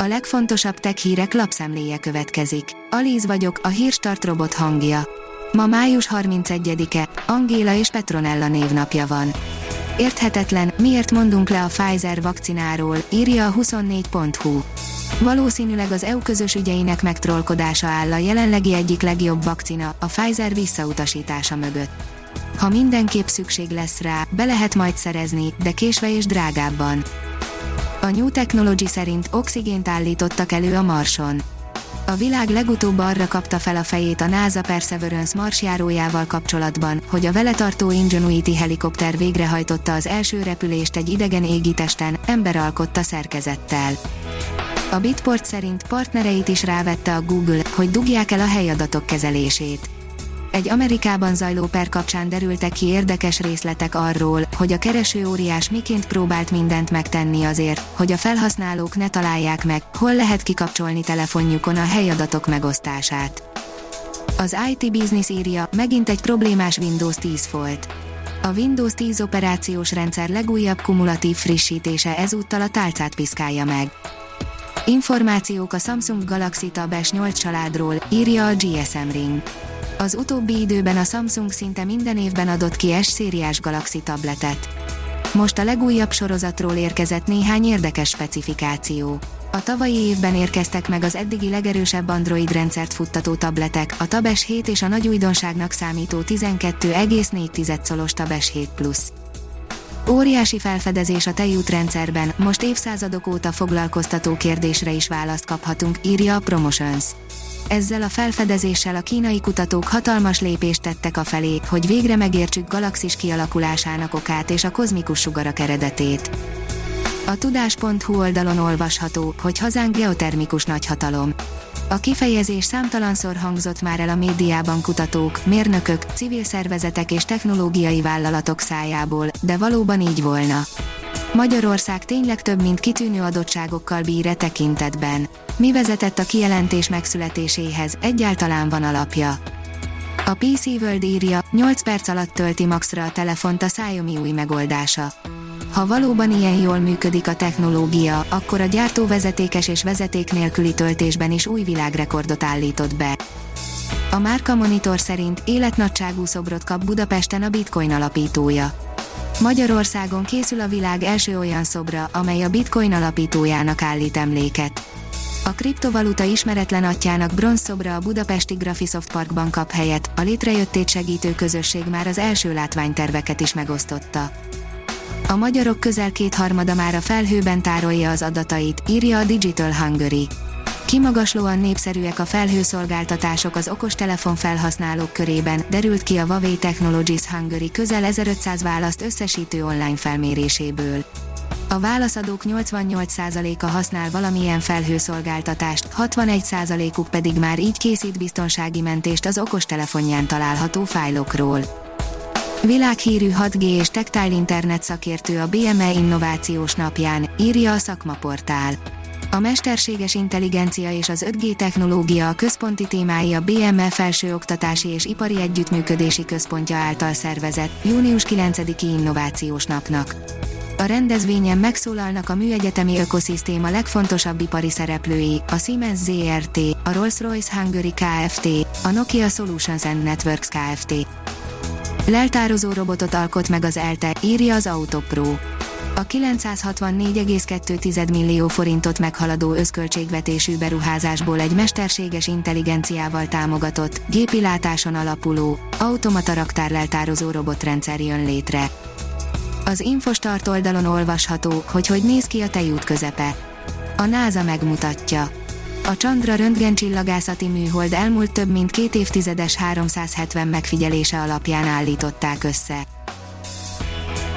A legfontosabb tech hírek lapszemléje következik. Alíz vagyok, a hírstart robot hangja. Ma május 31-e, Angéla és Petronella névnapja van. Érthetetlen, miért mondunk le a Pfizer vakcináról, írja a 24.hu. Valószínűleg az EU közös ügyeinek megtrollkodása áll a jelenlegi egyik legjobb vakcina, a Pfizer visszautasítása mögött. Ha mindenképp szükség lesz rá, be lehet majd szerezni, de késve és drágábban. A New Technology szerint oxigént állítottak elő a Marson. A világ legutóbb arra kapta fel a fejét a NASA Perseverance marsjárójával kapcsolatban, hogy a vele tartó Ingenuity helikopter végrehajtotta az első repülést egy idegen égitesten, emberalkotta szerkezettel. A Bitport szerint partnereit is rávette a Google, hogy dugják el a helyadatok kezelését egy Amerikában zajló per kapcsán derültek ki érdekes részletek arról, hogy a kereső óriás miként próbált mindent megtenni azért, hogy a felhasználók ne találják meg, hol lehet kikapcsolni telefonjukon a helyadatok megosztását. Az IT Business írja, megint egy problémás Windows 10 volt. A Windows 10 operációs rendszer legújabb kumulatív frissítése ezúttal a tálcát piszkálja meg. Információk a Samsung Galaxy Tab S8 családról, írja a GSM Ring. Az utóbbi időben a Samsung szinte minden évben adott ki S-szériás Galaxy tabletet. Most a legújabb sorozatról érkezett néhány érdekes specifikáció. A tavalyi évben érkeztek meg az eddigi legerősebb Android rendszert futtató tabletek, a Tab S7 és a nagy újdonságnak számító 12,4 szolos Tab S7 Plus. Óriási felfedezés a tejút rendszerben, most évszázadok óta foglalkoztató kérdésre is választ kaphatunk, írja a Promotions. Ezzel a felfedezéssel a kínai kutatók hatalmas lépést tettek a felé, hogy végre megértsük galaxis kialakulásának okát és a kozmikus sugarak eredetét. A tudás.hu oldalon olvasható, hogy hazánk geotermikus nagyhatalom. A kifejezés számtalanszor hangzott már el a médiában kutatók, mérnökök, civil szervezetek és technológiai vállalatok szájából, de valóban így volna. Magyarország tényleg több mint kitűnő adottságokkal bír e tekintetben. Mi vezetett a kijelentés megszületéséhez, egyáltalán van alapja. A PC World írja, 8 perc alatt tölti maxra a telefont a Xiaomi új megoldása. Ha valóban ilyen jól működik a technológia, akkor a gyártó vezetékes és vezeték nélküli töltésben is új világrekordot állított be. A Márka Monitor szerint életnagyságú szobrot kap Budapesten a Bitcoin alapítója. Magyarországon készül a világ első olyan szobra, amely a Bitcoin alapítójának állít emléket. A kriptovaluta ismeretlen atyának bronzszobra a budapesti Graphisoft Parkban kap helyet, a létrejöttét segítő közösség már az első látványterveket is megosztotta. A magyarok közel kétharmada már a felhőben tárolja az adatait, írja a Digital Hungary. Kimagaslóan népszerűek a felhőszolgáltatások az okostelefon felhasználók körében, derült ki a Huawei Technologies Hungary közel 1500 választ összesítő online felméréséből. A válaszadók 88%-a használ valamilyen felhőszolgáltatást, 61%-uk pedig már így készít biztonsági mentést az okostelefonján található fájlokról. Világhírű 6G és Tactile Internet szakértő a BME Innovációs Napján, írja a szakmaportál. A mesterséges intelligencia és az 5G technológia a központi témái a BME Felsőoktatási és Ipari Együttműködési Központja által szervezett, június 9-i Innovációs Napnak. A rendezvényen megszólalnak a műegyetemi ökoszisztéma legfontosabb ipari szereplői, a Siemens ZRT, a Rolls-Royce Hungary Kft., a Nokia Solutions and Networks Kft. Leltározó robotot alkot meg az ELTE, írja az Autopro. A 964,2 millió forintot meghaladó összköltségvetésű beruházásból egy mesterséges intelligenciával támogatott, gépi látáson alapuló, automata raktárleltározó robotrendszer jön létre. Az Infostart oldalon olvasható, hogy hogy néz ki a tejút közepe. A NASA megmutatja. A Chandra röntgencsillagászati műhold elmúlt több mint két évtizedes 370 megfigyelése alapján állították össze.